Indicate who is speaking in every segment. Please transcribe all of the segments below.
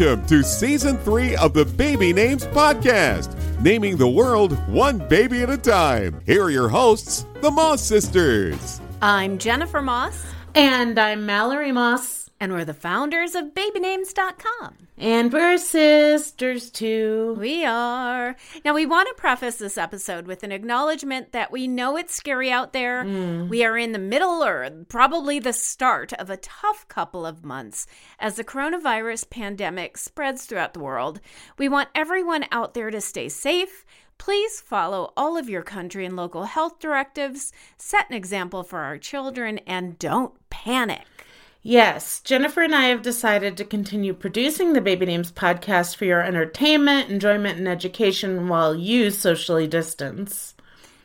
Speaker 1: Welcome to season three of the Baby Names Podcast, naming the world one baby at a time. Here are your hosts, the Moss Sisters.
Speaker 2: I'm Jennifer Moss,
Speaker 3: And I'm Mallory Moss.
Speaker 2: And we're the founders of babynames.com.
Speaker 3: And we're sisters too.
Speaker 2: We are. Now, we want to preface this episode with an acknowledgement that we know it's scary out there. Mm. We are in the middle or probably the start of a tough couple of months as the coronavirus pandemic spreads throughout the world. We want everyone out there to stay safe. Please follow all of your country and local health directives, set an example for our children, and don't panic.
Speaker 3: Yes, Jennifer and I have decided to continue producing the Baby Names podcast for your entertainment, enjoyment, and education while you socially distance.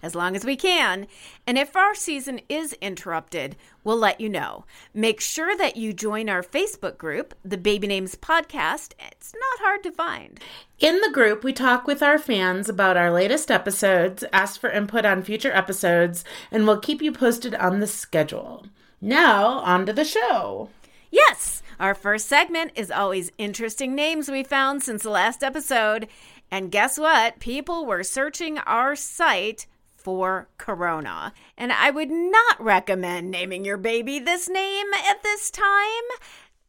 Speaker 2: as long as we can. And if our season is interrupted, we'll let you know. Make sure that you join our Facebook group, the Baby Names Podcast. It's not hard to find.
Speaker 3: In the group, we talk with our fans about our latest episodes, ask for input on future episodes, and we'll keep you posted on the schedule. Now, on to the show.
Speaker 2: Yes, our first segment is always interesting names we found since the last episode. And guess what? People were searching our site for Corona. And I would not recommend naming your baby this name at this time.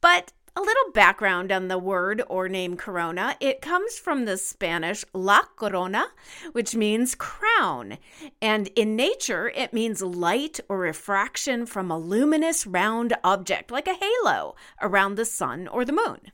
Speaker 2: But a little background on the word or name Corona. It comes from the Spanish La Corona, which means crown. And in nature, it means light or refraction from a luminous round object, like a halo, around the sun or the moon.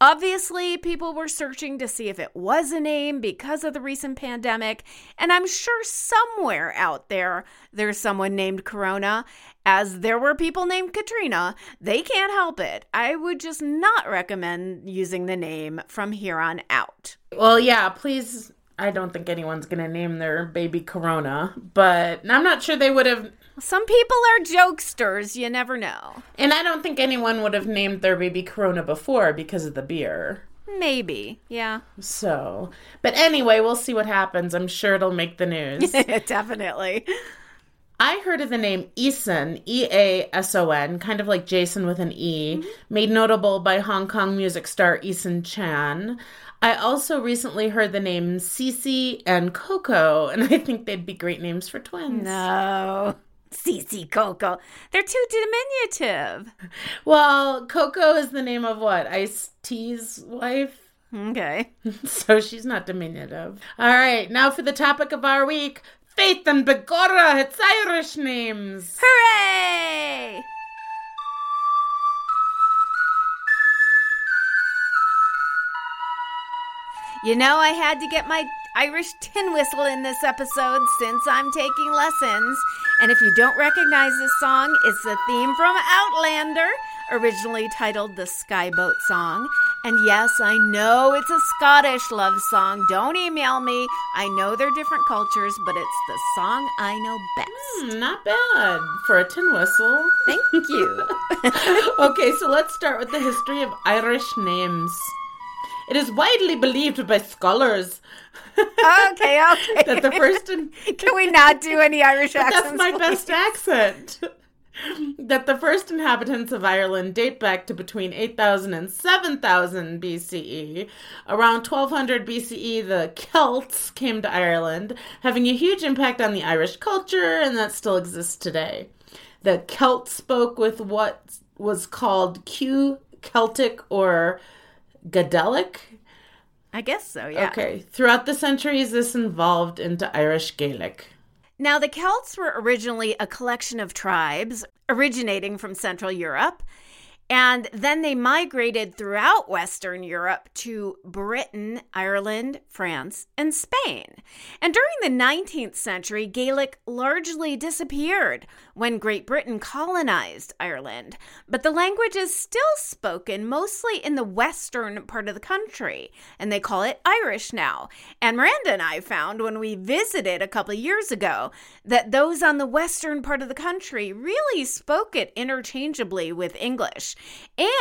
Speaker 2: Obviously, people were searching to see if it was a name because of the recent pandemic, and I'm sure somewhere out there there's someone named Corona, as there were people named Katrina. They can't help it. I would just not recommend using the name from here on out.
Speaker 3: Well, yeah, please. I don't think anyone's going to name their baby Corona, but I'm not sure they would have.
Speaker 2: Some people are jokesters, you never know.
Speaker 3: And I don't think anyone would have named their baby Corona before because of the beer.
Speaker 2: Maybe, yeah.
Speaker 3: So, but anyway, we'll see what happens. I'm sure it'll make the news.
Speaker 2: Definitely.
Speaker 3: I heard of the name Eason, E A S O N, kind of like Jason with an E, mm-hmm. made notable by Hong Kong music star Eason Chan. I also recently heard the name Cece and Coco, and I think they'd be great names for twins.
Speaker 2: No. Cece Coco. They're too diminutive.
Speaker 3: Well, Coco is the name of what? Ice T's wife?
Speaker 2: Okay.
Speaker 3: So she's not diminutive. All right, now for the topic of our week Faith and Begorra. It's Irish names.
Speaker 2: Hooray! You know, I had to get my Irish tin whistle in this episode since I'm taking lessons. And if you don't recognize this song, it's the theme from Outlander, originally titled the Skyboat Song. And yes, I know it's a Scottish love song. Don't email me. I know they're different cultures, but it's the song I know best.
Speaker 3: Hmm, not bad for a tin whistle.
Speaker 2: Thank you.
Speaker 3: okay, so let's start with the history of Irish names. It is widely believed by scholars
Speaker 2: okay, okay.
Speaker 3: that the first in-
Speaker 2: Can we not do any Irish accents?
Speaker 3: That's my
Speaker 2: please?
Speaker 3: best accent. That the first inhabitants of Ireland date back to between 8000 and 7000 BCE. Around 1200 BCE, the Celts came to Ireland, having a huge impact on the Irish culture, and that still exists today. The Celts spoke with what was called Q Celtic or Gaelic.
Speaker 2: I guess so, yeah.
Speaker 3: Okay. Throughout the centuries, this evolved into Irish Gaelic.
Speaker 2: Now, the Celts were originally a collection of tribes originating from Central Europe. And then they migrated throughout Western Europe to Britain, Ireland, France, and Spain. And during the 19th century, Gaelic largely disappeared when Great Britain colonized Ireland. But the language is still spoken mostly in the western part of the country, and they call it Irish now. And Miranda and I found when we visited a couple of years ago that those on the western part of the country really spoke it interchangeably with English.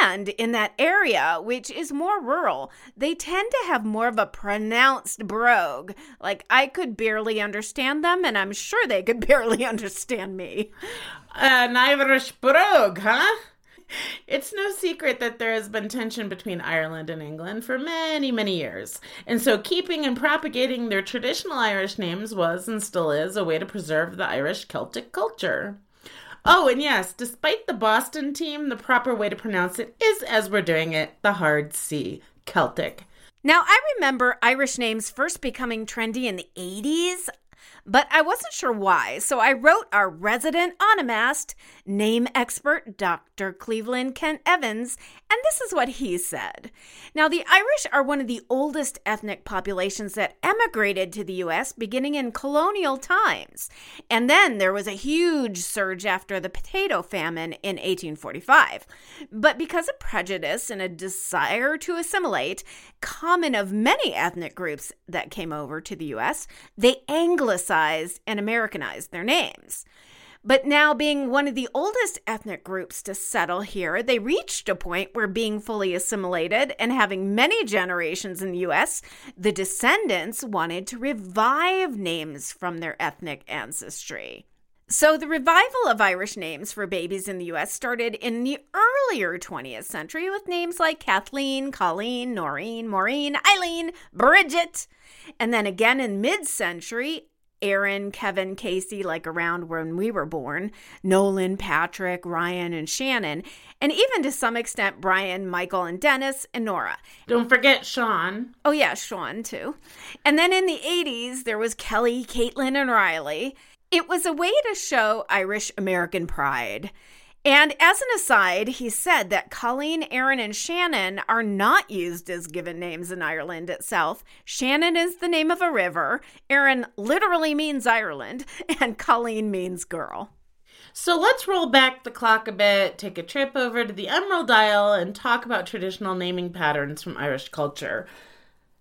Speaker 2: And in that area, which is more rural, they tend to have more of a pronounced brogue. Like I could barely understand them, and I'm sure they could barely understand me.
Speaker 3: An Irish brogue, huh? It's no secret that there has been tension between Ireland and England for many, many years. And so keeping and propagating their traditional Irish names was and still is a way to preserve the Irish Celtic culture. Oh, and yes, despite the Boston team, the proper way to pronounce it is as we're doing it the hard C, Celtic.
Speaker 2: Now, I remember Irish names first becoming trendy in the 80s but I wasn't sure why, so I wrote our resident onomast, name expert Dr. Cleveland Kent Evans, and this is what he said. Now, the Irish are one of the oldest ethnic populations that emigrated to the U.S. beginning in colonial times. And then there was a huge surge after the potato famine in 1845. But because of prejudice and a desire to assimilate, common of many ethnic groups that came over to the U.S., they anglicized and Americanized their names. But now, being one of the oldest ethnic groups to settle here, they reached a point where being fully assimilated and having many generations in the US, the descendants wanted to revive names from their ethnic ancestry. So, the revival of Irish names for babies in the US started in the earlier 20th century with names like Kathleen, Colleen, Noreen, Maureen, Eileen, Bridget. And then again in mid century, Aaron, Kevin, Casey, like around when we were born, Nolan, Patrick, Ryan, and Shannon, and even to some extent Brian, Michael, and Dennis, and Nora.
Speaker 3: Don't forget Sean.
Speaker 2: Oh, yeah, Sean, too. And then in the 80s, there was Kelly, Caitlin, and Riley. It was a way to show Irish American pride. And as an aside, he said that Colleen, Aaron, and Shannon are not used as given names in Ireland itself. Shannon is the name of a river, Aaron literally means Ireland, and Colleen means girl.
Speaker 3: So let's roll back the clock a bit, take a trip over to the Emerald Isle, and talk about traditional naming patterns from Irish culture.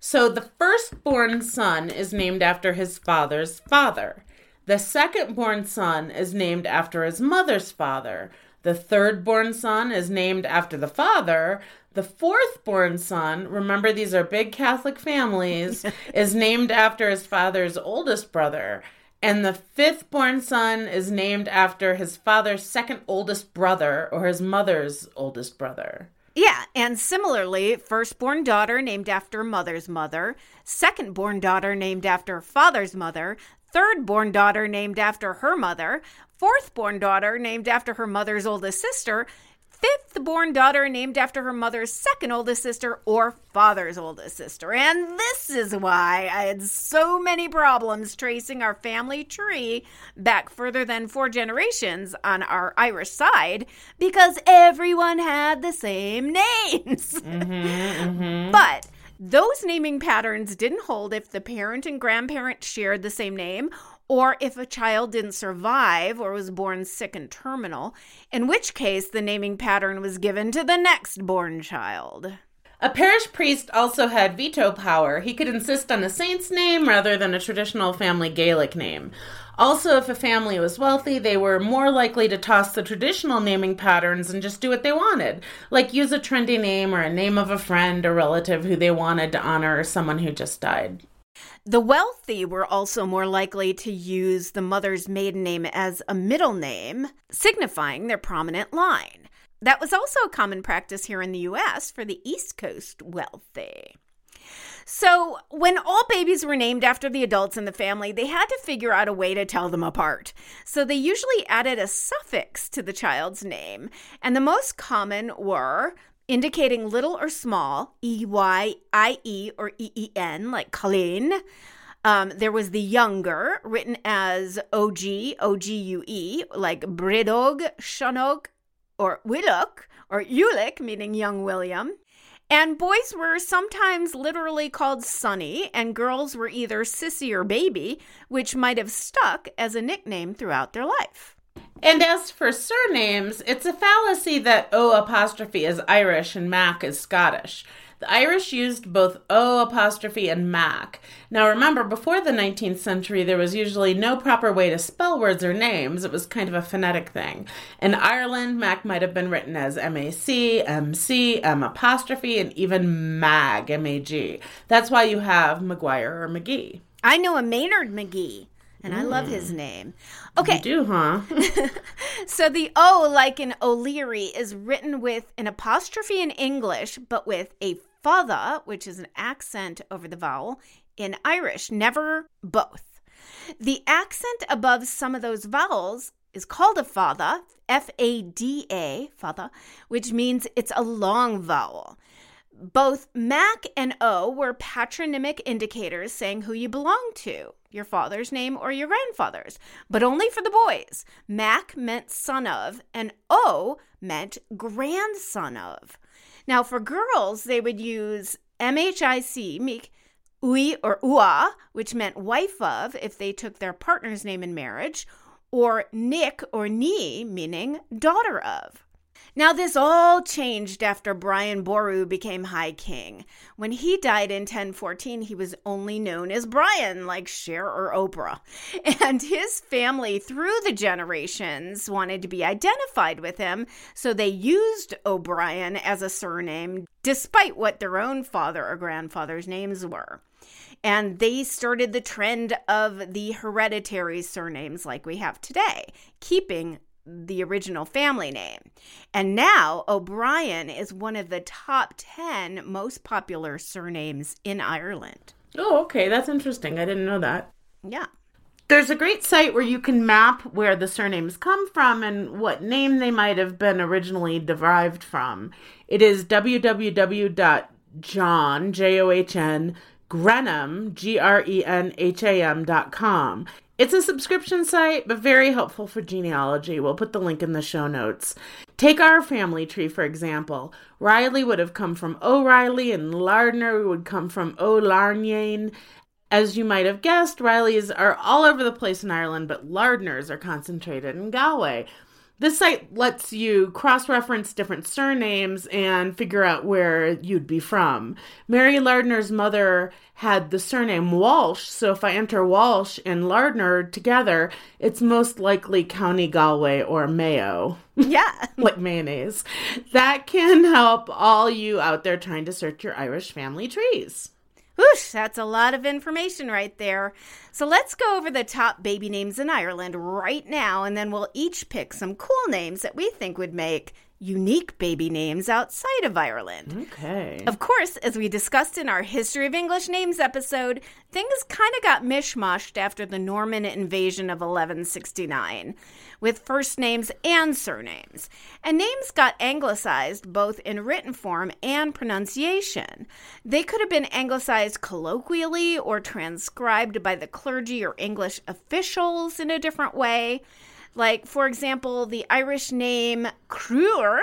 Speaker 3: So the firstborn son is named after his father's father. The second born son is named after his mother's father. The third born son is named after the father. The fourth born son, remember these are big Catholic families, is named after his father's oldest brother. And the fifth born son is named after his father's second oldest brother or his mother's oldest brother.
Speaker 2: Yeah, and similarly, firstborn daughter named after mother's mother, second-born daughter named after father's mother, third born daughter named after her mother, fourth born daughter named after her mother's oldest sister, fifth born daughter named after her mother's second oldest sister or father's oldest sister. And this is why I had so many problems tracing our family tree back further than four generations on our Irish side because everyone had the same names. Mm-hmm, mm-hmm. But those naming patterns didn't hold if the parent and grandparent shared the same name or if a child didn't survive or was born sick and terminal, in which case the naming pattern was given to the next born child.
Speaker 3: A parish priest also had veto power. He could insist on a saint's name rather than a traditional family Gaelic name. Also, if a family was wealthy, they were more likely to toss the traditional naming patterns and just do what they wanted, like use a trendy name or a name of a friend or relative who they wanted to honor or someone who just died.
Speaker 2: The wealthy were also more likely to use the mother's maiden name as a middle name, signifying their prominent line. That was also a common practice here in the US for the East Coast wealthy. So, when all babies were named after the adults in the family, they had to figure out a way to tell them apart. So, they usually added a suffix to the child's name, and the most common were indicating little or small, E Y I E or E E N, like Colleen. Um, there was the younger, written as O G O G U E, like Bridog, Shanog, or Willock, or Ulick, meaning young William. And boys were sometimes literally called Sonny, and girls were either Sissy or Baby, which might have stuck as a nickname throughout their life.
Speaker 3: And as for surnames, it's a fallacy that O apostrophe is Irish and Mac is Scottish. The Irish used both O apostrophe and Mac. Now remember, before the 19th century, there was usually no proper way to spell words or names. It was kind of a phonetic thing. In Ireland, Mac might have been written as M-A-C, M-C, M apostrophe, and even Mag, M-A-G. That's why you have McGuire or McGee.
Speaker 2: I know a Maynard McGee. And I love his mm. name. Okay.
Speaker 3: You do, huh?
Speaker 2: So the O, like in O'Leary, is written with an apostrophe in English, but with a fada, which is an accent over the vowel, in Irish, never both. The accent above some of those vowels is called a fada, F A D A, fada, which means it's a long vowel. Both Mac and O were patronymic indicators saying who you belong to, your father's name or your grandfather's, but only for the boys. Mac meant son of, and O meant grandson of. Now, for girls, they would use MHIC, meek, ui or ua, which meant wife of if they took their partner's name in marriage, or nick or ni, meaning daughter of. Now, this all changed after Brian Boru became High King. When he died in 1014, he was only known as Brian, like Cher or Oprah. And his family, through the generations, wanted to be identified with him, so they used O'Brien as a surname, despite what their own father or grandfather's names were. And they started the trend of the hereditary surnames like we have today, keeping the original family name. And now O'Brien is one of the top 10 most popular surnames in Ireland.
Speaker 3: oh, okay. That's interesting. I didn't know that.
Speaker 2: Yeah.
Speaker 3: There's a great site where you can map where the surnames come from and what name they might have been originally derived from. It is www.john, J O H N, Grenham, G R E N H A M dot com. It's a subscription site, but very helpful for genealogy. We'll put the link in the show notes. Take our family tree, for example. Riley would have come from O'Reilly, and Lardner would come from O'Larnian. As you might have guessed, Rileys are all over the place in Ireland, but Lardners are concentrated in Galway. This site lets you cross reference different surnames and figure out where you'd be from. Mary Lardner's mother had the surname Walsh, so if I enter Walsh and Lardner together, it's most likely County Galway or Mayo,
Speaker 2: Yeah.
Speaker 3: like mayonnaise. That can help all you out there trying to search your Irish family trees.
Speaker 2: Whoosh, that's a lot of information right there. So let's go over the top baby names in Ireland right now, and then we'll each pick some cool names that we think would make unique baby names outside of Ireland.
Speaker 3: Okay.
Speaker 2: Of course, as we discussed in our History of English Names episode, things kind of got mishmashed after the Norman invasion of 1169, with first names and surnames. And names got anglicized both in written form and pronunciation. They could have been anglicized colloquially or transcribed by the clergy or English officials in a different way. Like, for example, the Irish name Cruer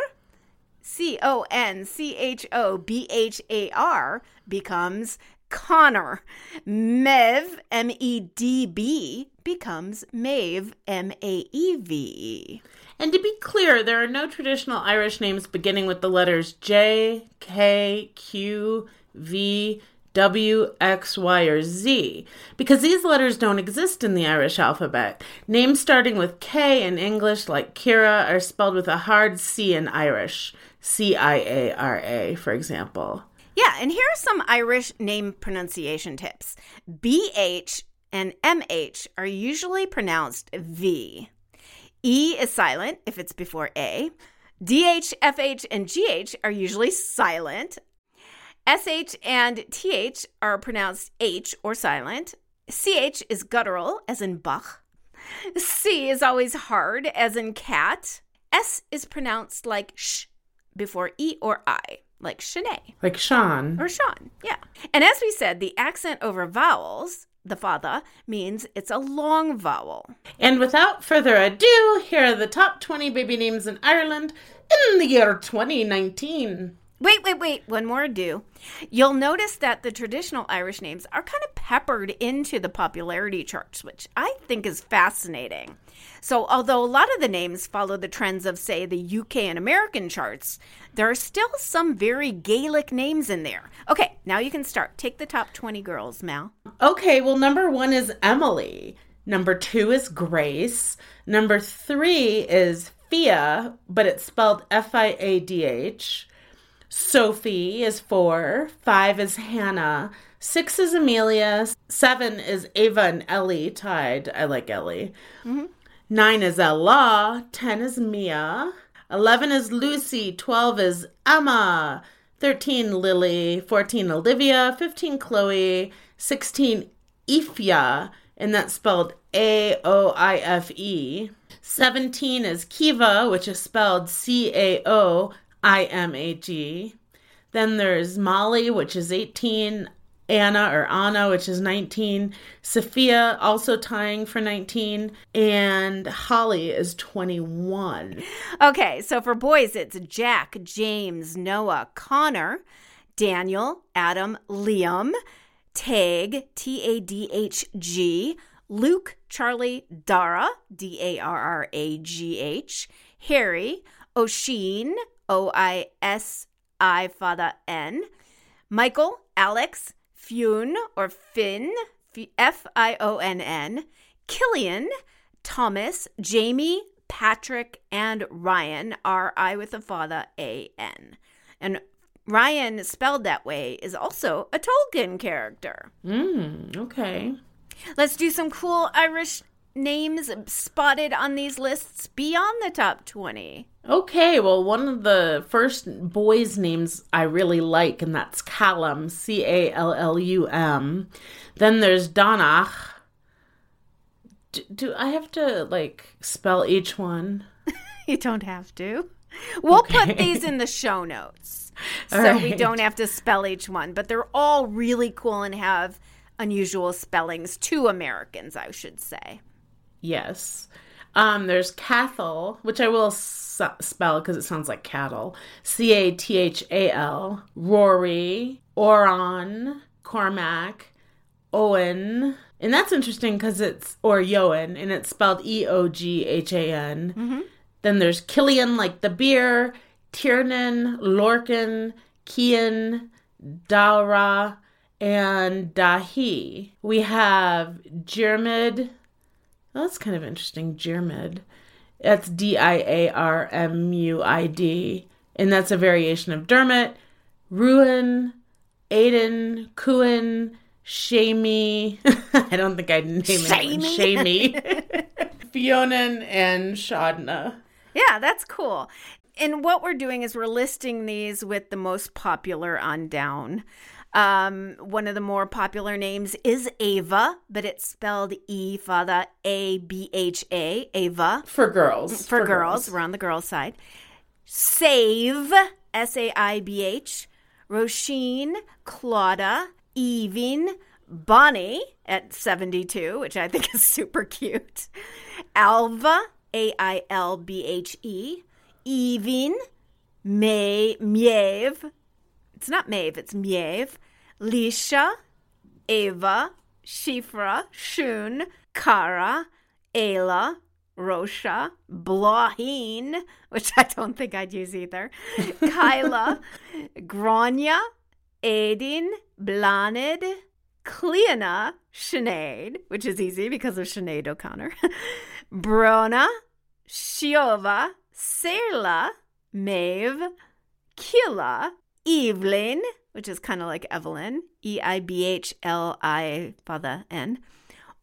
Speaker 2: C O N C H O B H A R becomes Connor. Mev, M E D B, becomes Maeve, M A E V E.
Speaker 3: And to be clear, there are no traditional Irish names beginning with the letters J, K, Q, V, W, X, Y, or Z, because these letters don't exist in the Irish alphabet. Names starting with K in English, like Kira, are spelled with a hard C in Irish. C I A R A, for example.
Speaker 2: Yeah, and here are some Irish name pronunciation tips. BH and MH are usually pronounced V. E is silent if it's before A. DH, FH, and GH are usually silent. SH and TH are pronounced H or silent. CH is guttural, as in Bach. C is always hard, as in cat. S is pronounced like sh before E or I, like Shanae
Speaker 3: Like Sean.
Speaker 2: or Sean. Yeah. And as we said, the accent over vowels, the fada, means it's a long vowel.
Speaker 3: And without further ado, here are the top 20 baby names in Ireland in the year 2019.
Speaker 2: Wait, wait, wait. One more ado. You'll notice that the traditional Irish names are kind of peppered into the popularity charts, which I think is fascinating. So, although a lot of the names follow the trends of, say, the UK and American charts, there are still some very Gaelic names in there. Okay, now you can start. Take the top 20 girls, Mal.
Speaker 3: Okay, well, number one is Emily. Number two is Grace. Number three is Fia, but it's spelled F I A D H. Sophie is four. Five is Hannah. Six is Amelia. Seven is Ava and Ellie tied. I like Ellie. Mm-hmm. Nine is Ella. Ten is Mia. Eleven is Lucy. Twelve is Emma. Thirteen Lily. Fourteen Olivia. Fifteen Chloe. Sixteen Ifya, and that's spelled A O I F E. Seventeen is Kiva, which is spelled C A O I M A G. Then there's Molly, which is 18, Anna or Anna, which is 19, Sophia also tying for 19, and Holly is 21.
Speaker 2: Okay, so for boys, it's Jack, James, Noah, Connor, Daniel, Adam, Liam, Tag, T A D H G, Luke, Charlie, Dara, D A R R A G H, Harry, Oshin, O I S I Fada N, Michael, Alex, Fionn or Finn, F I O N N, Killian, Thomas, Jamie, Patrick, and Ryan, R I with a fada, A N. And Ryan, spelled that way, is also a Tolkien character.
Speaker 3: Mm, okay.
Speaker 2: Let's do some cool Irish names spotted on these lists beyond the top 20.
Speaker 3: Okay, well, one of the first boys' names I really like, and that's Callum, C A L L U M. Then there's Donach. Do, do I have to, like, spell each one?
Speaker 2: You don't have to. We'll
Speaker 3: Okay.
Speaker 2: put these in the show notes so
Speaker 3: All
Speaker 2: we don't have to spell each one, but they're all really cool and have unusual spellings to Americans, I should say.
Speaker 3: Yes. Um, there's Cathal, which I will s- spell because it sounds like cattle. C A T H A L. Rory, Oron, Cormac, Owen. And that's interesting because it's, or Yoan, and it's spelled E O G H A N. Then there's Killian, like the beer, Tiernan, Lorcan, Kian, Dara, and Dahi. We have Jermid. That's kind of interesting. Jermid. That's D I A R M U I D. And that's a variation of Dermot, Ruin, Aiden, Kuin, Shamey. I don't think I'd name anyone Shamey. Fionan and Shadna.
Speaker 2: Yeah, that's cool. And what we're doing is we're listing these with the most popular on down. Um, one of the more popular names is Ava, but it's spelled E fada A B H A, Ava.
Speaker 3: For girls.
Speaker 2: For, girls, we're on the girls' side. Save, S A I B H. Roisin, Claudia, Evin, Bonnie at 72, which I think is super cute. Alva, A I L B H E. Evin, May, Miev. It's not Maeve, it's Miev. Lisha, Ava, Shifra, Shun, Kara, Ayla, Rosha, Blahin, which I don't think I'd use either, Kyla, Grania, Aidin, Blanid, Cleona, Sinead, which is easy because of Sinead O'Connor, Brona, Shiova, Serla, Maeve, Killa, Evelyn, which is kind of like Evelyn, E I B H L I for the N,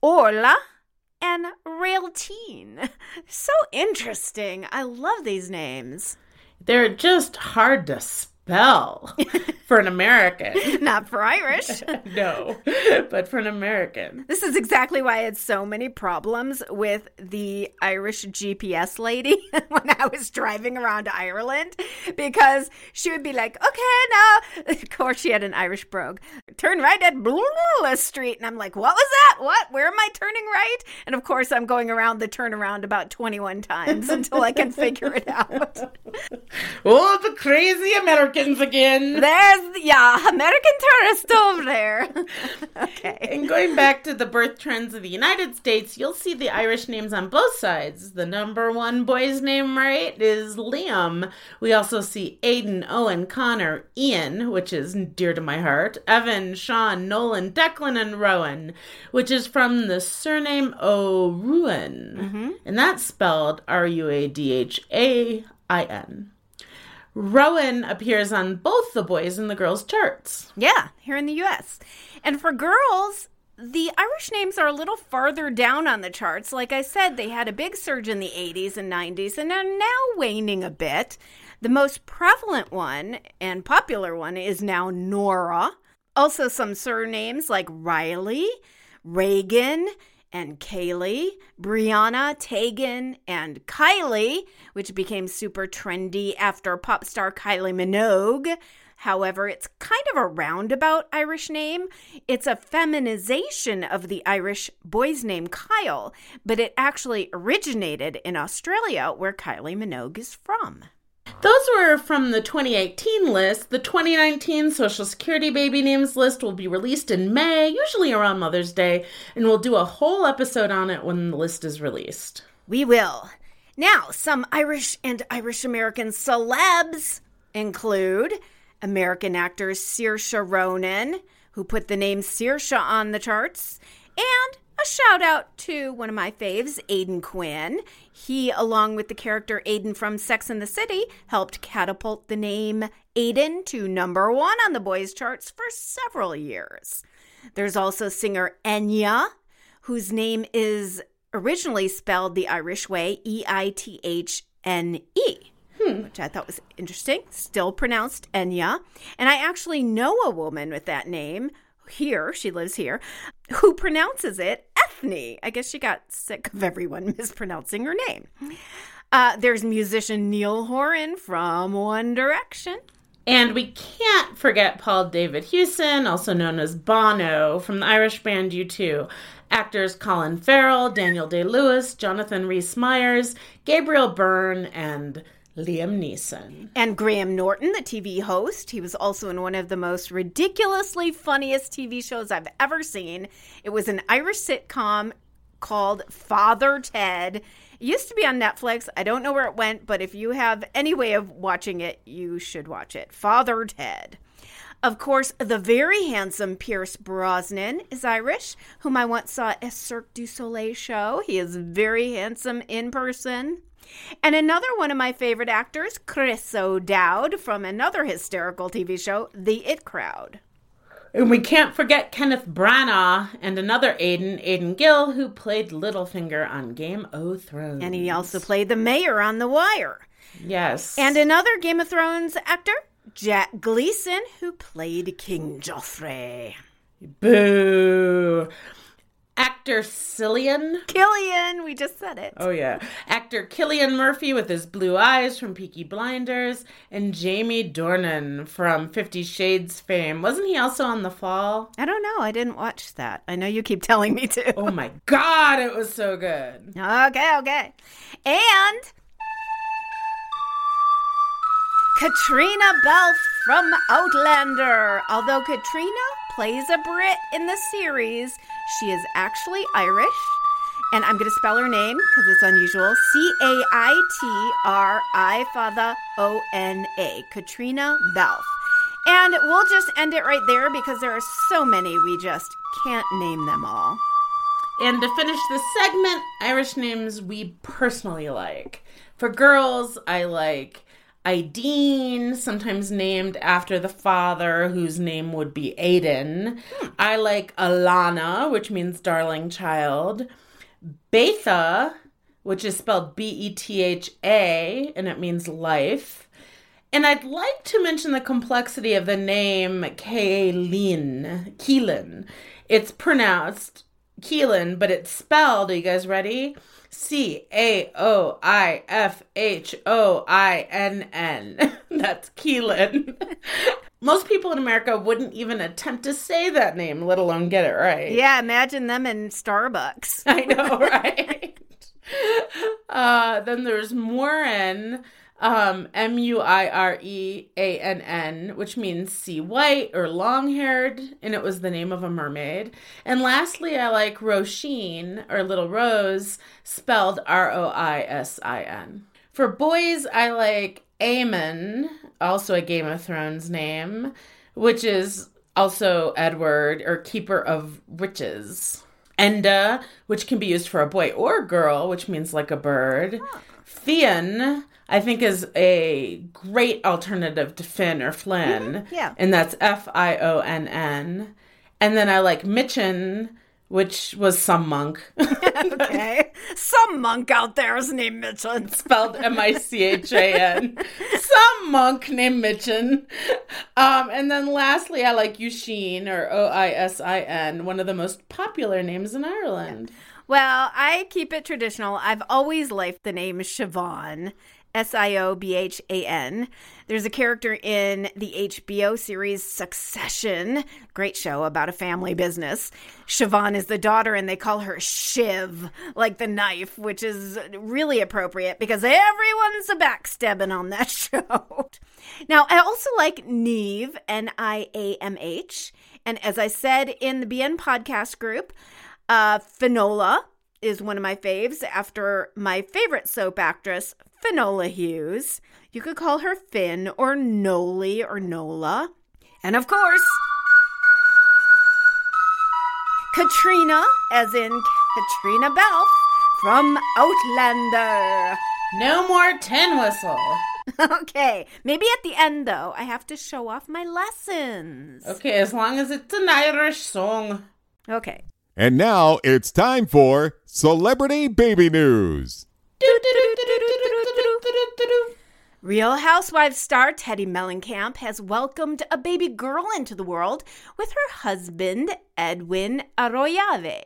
Speaker 2: Orla, and Railteen. So interesting. I love these names.
Speaker 3: They're just hard to spell for an American.
Speaker 2: Not for Irish.
Speaker 3: no, but for an American.
Speaker 2: This is exactly why I had so many problems with the Irish GPS lady when I was driving around Ireland because she would be like, okay, now, of course, she had an Irish brogue. Turn right at blah street. And I'm like, what was that? What? Where am I turning right? And of course, I'm going around the turnaround about 21 times until I can figure it out.
Speaker 3: Oh, the crazy Americans again.
Speaker 2: There's, yeah, American tourist over there. okay.
Speaker 3: And going back to the birth trends of the United States, you'll see the Irish names on both sides. The number one boy's name, right, is Liam. We also see Aiden, Owen, Connor, Ian, which is dear to my heart, Evan, Sean, Nolan, Declan, and Rowan, which is from the surname O'Ruan. Mm-hmm. And that's spelled R U A D H A I N. Rowan appears on both the boys and the girls charts.
Speaker 2: Yeah, here in the US. And for girls, the Irish names are a little farther down on the charts. Like I said, they had a big surge in the 80s and 90s and are now waning a bit. The most prevalent one and popular one is now Nora. Also, some surnames like Riley, Reagan, and Kaylee, Brianna, Tegan, and Kylie, which became super trendy after pop star Kylie Minogue. However, it's kind of a roundabout Irish name. It's a feminization of the Irish boy's name Kyle, but it actually originated in Australia, where Kylie Minogue is from.
Speaker 3: Those were from the 2018 list. The 2019 Social Security baby names list will be released in May, usually around Mother's Day, and we'll do a whole episode on it when the list is released.
Speaker 2: We will. Now, some Irish and Irish American celebs include American actor Saoirse Ronan, who put the name Saoirse on the charts, and a shout out to one of my faves, Aidan Quinn. He, along with the character Aidan from Sex and the City, helped catapult the name Aidan to number one on the boys' charts for several years. There's also singer Enya, whose name is originally spelled the Irish way E I T H N E. Hmm. Which I thought was interesting. Still pronounced Enya. And I actually know a woman with that name here, she lives here, who pronounces it Ethne. I guess she got sick of everyone mispronouncing her name. Uh, there's musician Niall Horan from One Direction.
Speaker 3: And we can't forget Paul David Hewson, also known as Bono, from the Irish band U2. Actors Colin Farrell, Daniel Day Lewis, Jonathan Rhys Meyers, Gabriel Byrne, and Liam Neeson.
Speaker 2: And Graham Norton, the TV host. He was also in one of the most ridiculously funniest TV shows I've ever seen. It was an Irish sitcom called Father Ted. It used to be on Netflix. I don't know where it went, but if you have any way of watching it, you should watch it. Father Ted. Of course, the very handsome Pierce Brosnan is Irish, whom I once saw at a Cirque du Soleil show. He is very handsome in person. And another one of my favorite actors, Chris O'Dowd, from another hysterical TV show, The It Crowd.
Speaker 3: And we can't forget Kenneth Branagh and another Aidan, Aidan Gill, who played Littlefinger on Game of Thrones.
Speaker 2: And he also played the mayor on The Wire.
Speaker 3: Yes.
Speaker 2: And another Game of Thrones actor, Jack Gleeson, who played King Joffrey.
Speaker 3: Boo. Actor Cillian.
Speaker 2: Killian, we just said it.
Speaker 3: Oh, yeah. Actor Cillian Murphy with his blue eyes from Peaky Blinders, and Jamie Dornan from Fifty Shades fame. Wasn't he also on The Fall?
Speaker 2: I don't know. I didn't watch that. I know you keep telling me to.
Speaker 3: Oh, my God, it was so good.
Speaker 2: Okay, okay. And Katrina Balfe from Outlander. Although Katrina plays a Brit in the series, she is actually Irish. And I'm going to spell her name because it's unusual C A I T R I Fada O N A. Katrina Balfe. And we'll just end it right there because there are so many we just can't name them all.
Speaker 3: And to finish this segment, Irish names we personally like. For girls, I like Ideen, sometimes named after the father, whose name would be Aiden. Hmm. I like Alana, which means darling child. Betha, which is spelled B E T H A, and it means life. And I'd like to mention the complexity of the name Kaylin. Keelan. It's pronounced Keelan, but it's spelled, are you guys ready? C A O I F H O I N N. That's Keelan. Most people in America wouldn't even attempt to say that name, let alone get it right.
Speaker 2: Yeah, imagine them in Starbucks.
Speaker 3: I know, right? uh, then there's Moran um, M U I R E A N N, which means sea white or long haired, and it was the name of a mermaid. And lastly, I like Roisin or Little Rose, spelled R O I S I N. For boys, I like Aemon, also a Game of Thrones name, which is also Edward or Keeper of Riches. Enda, which can be used for a boy or girl, which means like a bird. Fionn, I think, is a great alternative to Finn or Flynn.
Speaker 2: yeah.
Speaker 3: And that's F I O N N. And then I like Mitchin, which was some monk.
Speaker 2: Okay. Some monk out there is named Mitchin.
Speaker 3: spelled M I C H A N. Some monk named Mitchin. Um, and then lastly, I like Eugene or O I S I N, one of the most popular names in Ireland.
Speaker 2: Well, I keep it traditional. I've always liked the name Siobhan, S I O B H A N. There's a character in the HBO series Succession, great show about a family business. Siobhan is the daughter, and they call her Shiv, like the knife, which is really appropriate because everyone's a backstabbing on that show. Now, I also like Neve, N I A M H. And as I said in the BN podcast group, uh, Finola is one of my faves after my favorite soap actress, Finola Hughes. You could call her Finn or Noli or Nola. And of course, Katrina, as in Katrina Balfe from Outlander.
Speaker 3: No more tin whistle.
Speaker 2: Okay, maybe at the end though, I have to show off my lessons.
Speaker 3: Okay, as long as it's an Irish song.
Speaker 2: Okay.
Speaker 1: And now it's time for Celebrity Baby News.
Speaker 2: Real Housewives star Teddi Mellencamp has welcomed a baby girl into the world with her husband, Edwin Arroyave.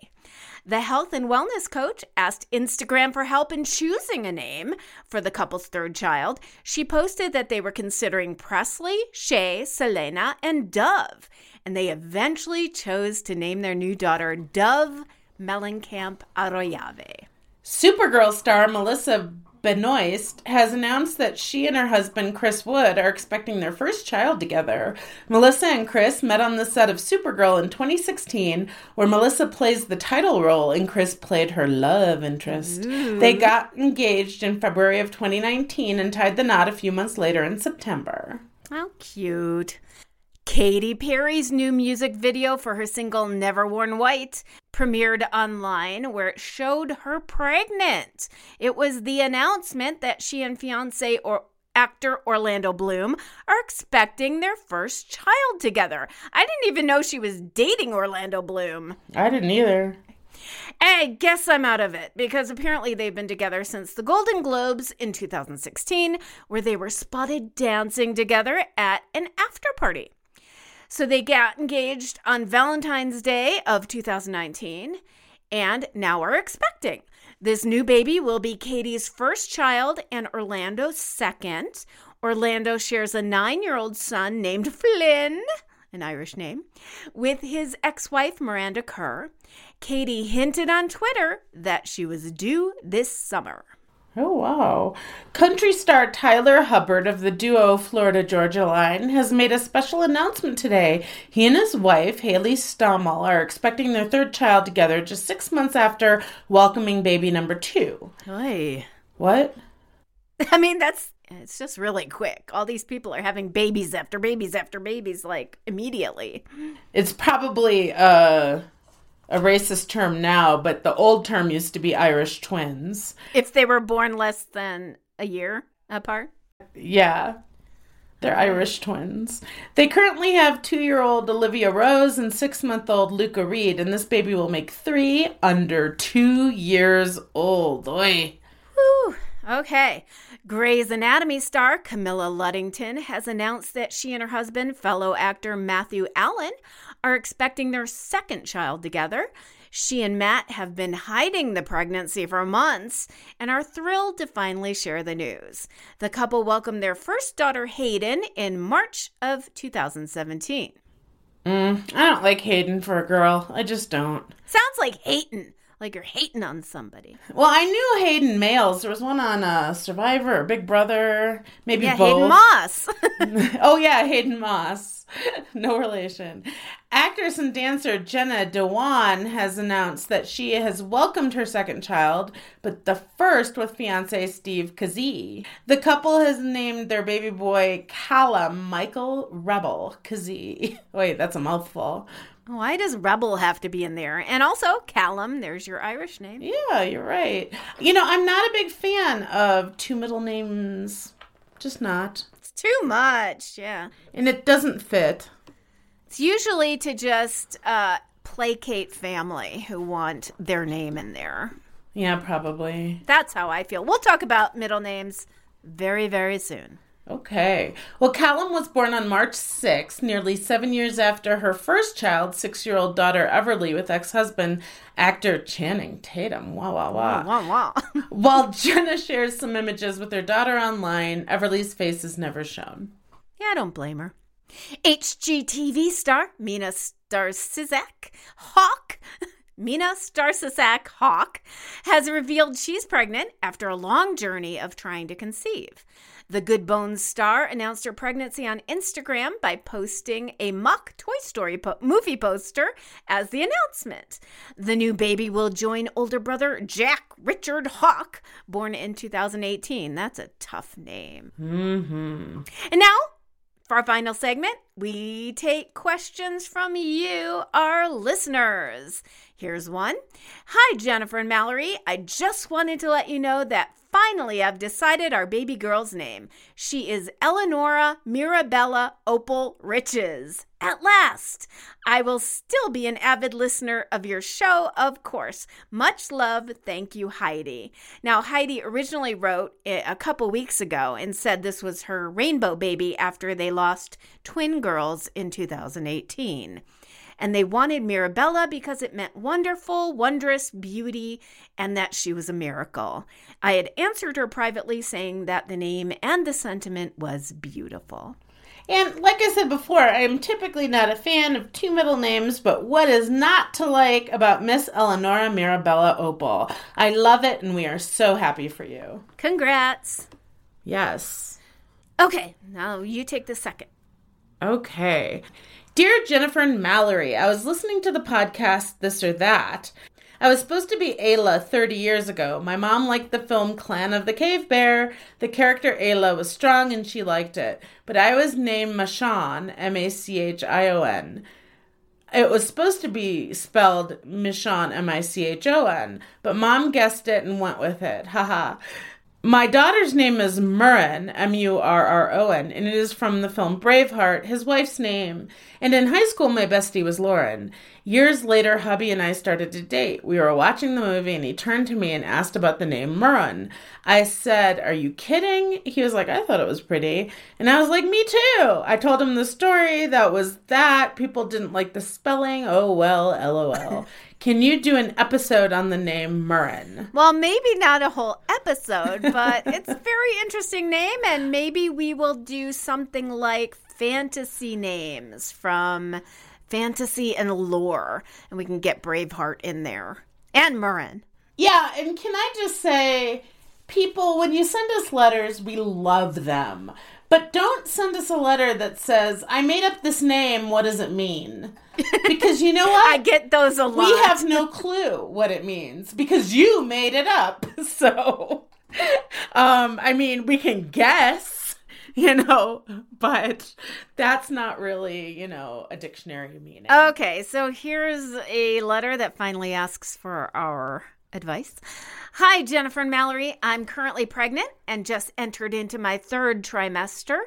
Speaker 2: The health and wellness coach asked Instagram for help in choosing a name for the couple's third child. She posted that they were considering Presley, Shay, Selena, and Dove, and they eventually chose to name their new daughter Dove Mellencamp Arroyave.
Speaker 3: Supergirl star Melissa Benoist has announced that she and her husband Chris Wood are expecting their first child together. Melissa and Chris met on the set of Supergirl in 2016, where Melissa plays the title role and Chris played her love interest. They got engaged in February of 2019 and tied the knot a few months later in September.
Speaker 2: How cute. Katy Perry's new music video for her single Never Worn White premiered online where it showed her pregnant. It was the announcement that she and fiance or actor Orlando Bloom are expecting their first child together. I didn't even know she was dating Orlando Bloom.
Speaker 3: I didn't either.
Speaker 2: I guess I'm out of it because apparently they've been together since the Golden Globes in 2016, where they were spotted dancing together at an after party. So they got engaged on Valentine's Day of 2019 and now are expecting. This new baby will be Katy's first child and Orlando's second. Orlando shares a nine year old son named Flynn, an Irish name, with his ex wife Miranda Kerr. Katy hinted on Twitter that she was due this summer.
Speaker 3: Oh, wow. Country star Tyler Hubbard of the duo Florida Georgia Line has made a special announcement today. He and his wife, Hayley Stommel, are expecting their third child together just six months after welcoming baby number two.
Speaker 2: Hey.
Speaker 3: What?
Speaker 2: I mean, that's it's just really quick. All these people are having babies after babies after babies, like immediately.
Speaker 3: It's probably uh, a racist term now, but the old term used to be Irish twins.
Speaker 2: If they were born less than a year apart.
Speaker 3: Yeah. They're Irish twins. They currently have two year old Olivia Rose and six month old Luca Reed, and this baby will make three under two years old. Oy.
Speaker 2: Whew. Okay. Grey's Anatomy star Camilla Luddington has announced that she and her husband, fellow actor Matthew Alan, are expecting their second child together. She and Matt have been hiding the pregnancy for months and are thrilled to finally share the news. The couple welcomed their first daughter, Hayden, in March of 2017.
Speaker 3: Mm, I don't like Hayden for a girl. I just don't.
Speaker 2: Sounds like hating, like you're hating on somebody.
Speaker 3: Well, I knew Hayden males. There was one on uh, Survivor or Big Brother, maybe
Speaker 2: Yeah,
Speaker 3: both.
Speaker 2: Hayden Moss.
Speaker 3: oh yeah, Hayden Moss. no relation. Actress and dancer Jenna Dewan has announced that she has welcomed her second child, but the first with fiance Steve Kazee. The couple has named their baby boy Callum Michael Rebel Kazee. Wait, that's a mouthful.
Speaker 2: Why does Rebel have to be in there? And also Callum, there's your Irish name.
Speaker 3: Yeah, you're right. You know, I'm not a big fan of two middle names. Just not.
Speaker 2: It's too much, yeah.
Speaker 3: And it doesn't fit.
Speaker 2: It's usually to just uh, placate family who want their name in there.
Speaker 3: Yeah, probably.
Speaker 2: That's how I feel. We'll talk about middle names very, very soon.
Speaker 3: Okay. Well, Callum was born on March 6, nearly seven years after her first child, six year old daughter Everly, with ex husband, actor Channing Tatum. Wow, wow, wow.
Speaker 2: Wow, wow.
Speaker 3: While Jenna shares some images with her daughter online, Everly's face is never shown.
Speaker 2: yeah, I don't blame her. HGTV star Mina Starsiak Hawk. Mina Starsiak Hawk has revealed she's pregnant after a long journey of trying to conceive. The Good Bones star announced her pregnancy on Instagram by posting a mock Toy Story po- movie poster as the announcement. The new baby will join older brother Jack Richard Hawk, born in 2018. That's a tough name.
Speaker 3: Mm-hmm.
Speaker 2: And now, for our final segment, we take questions from you, our listeners. Here's one Hi, Jennifer and Mallory. I just wanted to let you know that finally I've decided our baby girl's name. She is Eleonora Mirabella Opal Riches. At last, I will still be an avid listener of your show, of course. Much love. Thank you, Heidi. Now, Heidi originally wrote it a couple weeks ago and said this was her rainbow baby after they lost twin girls in 2018 and they wanted Mirabella because it meant wonderful, wondrous beauty, and that she was a miracle. I had answered her privately saying that the name and the sentiment was beautiful.
Speaker 3: And like I said before, I'm typically not a fan of two middle names, but what is not to like about Miss Eleonora Mirabella Opal? I love it, and we are so happy for you.
Speaker 2: Congrats.
Speaker 3: Yes.
Speaker 2: Okay, now you take the second.
Speaker 3: Okay. Dear Jennifer and Mallory, I was listening to the podcast This or That. I was supposed to be Ayla 30 years ago. My mom liked the film Clan of the Cave Bear. The character Ayla was strong and she liked it. But I was named Machon, M A C H I O N. It was supposed to be spelled Michon, M I C H O N, but mom guessed it and went with it. Haha. My daughter's name is Murron, M U R R O N, and it is from the film Braveheart, his wife's name. And in high school, my bestie was Lauren. Years later, hubby and I started to date. We were watching the movie, and he turned to me and asked about the name Murron. I said, Are you kidding? He was like, I thought it was pretty. And I was like, Me too. I told him the story. That was that. People didn't like the spelling. Oh, well, lol. Can you do an episode on the name Murron?
Speaker 2: Well, maybe not a whole episode, but it's a very interesting name, and maybe we will do something like fantasy names from fantasy and lore, and we can get Braveheart in there and Murron.
Speaker 3: Yeah, and can I just say, people, when you send us letters, we love them. But don't send us a letter that says, I made up this name, what does it mean? Because you know what?
Speaker 2: I get those a lot.
Speaker 3: we have no clue what it means because you made it up. So, um, I mean, we can guess, you know, but that's not really, you know, a dictionary meaning.
Speaker 2: Okay, so here's a letter that finally asks for our advice. Hi, Jennifer and Mallory. I'm currently pregnant and just entered into my third trimester.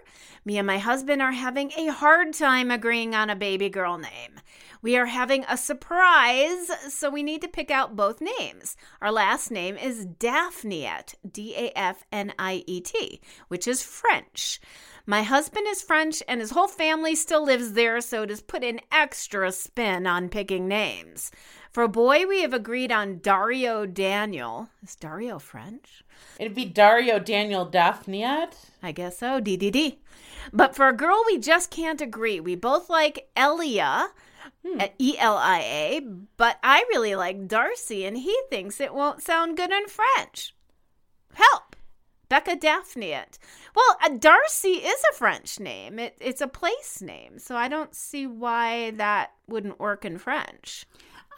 Speaker 2: Me and my husband are having a hard time agreeing on a baby girl name. We are having a surprise, so we need to pick out both names. Our last name is Dafniet, D A F N I E T, which is French. My husband is French and his whole family still lives there, so it has put an extra spin on picking names. For a boy, we have agreed on Dario Daniel. Is Dario French?
Speaker 3: It'd be Dario Daniel Daphniad.
Speaker 2: I guess so, DDD. But for a girl, we just can't agree. We both like Elia, E L I A, but I really like Darcy, and he thinks it won't sound good in French. Help! Becca Dafniet. Well, uh, Darcy is a French name. It, it's a place name, so I don't see why that wouldn't work in French.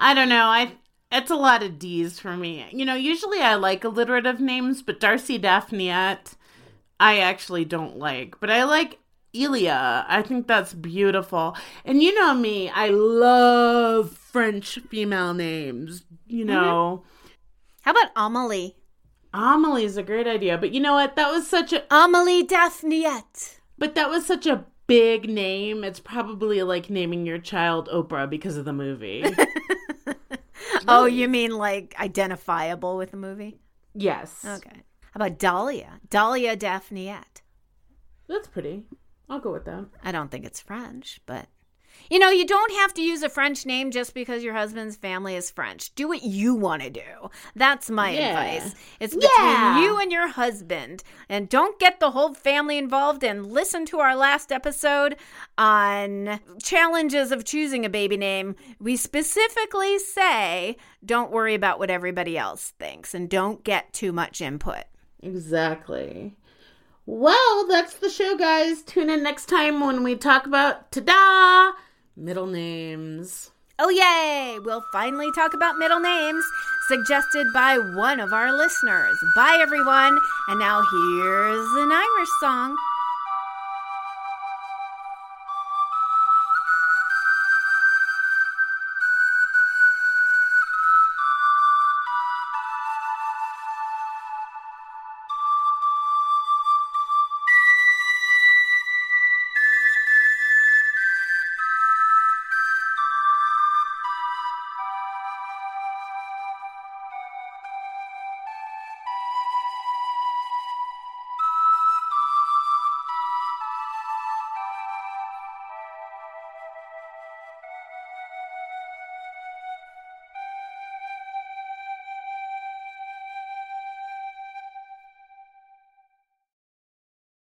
Speaker 3: I don't know. I it's a lot of D's for me. You know, usually I like alliterative names, but Darcy Dafniet I actually don't like. But I like Elia. I think that's beautiful. And you know me, I love French female names. You mm-hmm. know,
Speaker 2: How about Amelie?
Speaker 3: Amelie is a great idea, but you know what? That was such a
Speaker 2: Amelie Dafniet.
Speaker 3: but that was such a big name. It's probably like naming your child Oprah because of the movie.
Speaker 2: Oh, you mean like identifiable with the movie?
Speaker 3: yes.
Speaker 2: Okay. How about Dahlia? Dahlia Dafniet.
Speaker 3: That's pretty. I'll go with that.
Speaker 2: I don't think it's French, but you know, you don't have to use a French name just because your husband's family is French. Do what you want to do. That's my
Speaker 3: Yeah.
Speaker 2: advice. It's between
Speaker 3: Yeah.
Speaker 2: you and your husband. And don't get the whole family involved and listen to our last episode on challenges of choosing a baby name. We specifically say don't worry about what everybody else thinks and don't get too much input.
Speaker 3: Exactly. Well, that's the show, guys. Tune in next time when we talk about ta-da middle names.
Speaker 2: Oh, yay! We'll finally talk about middle names suggested by one of our listeners. Bye, everyone. And now here's an Irish song.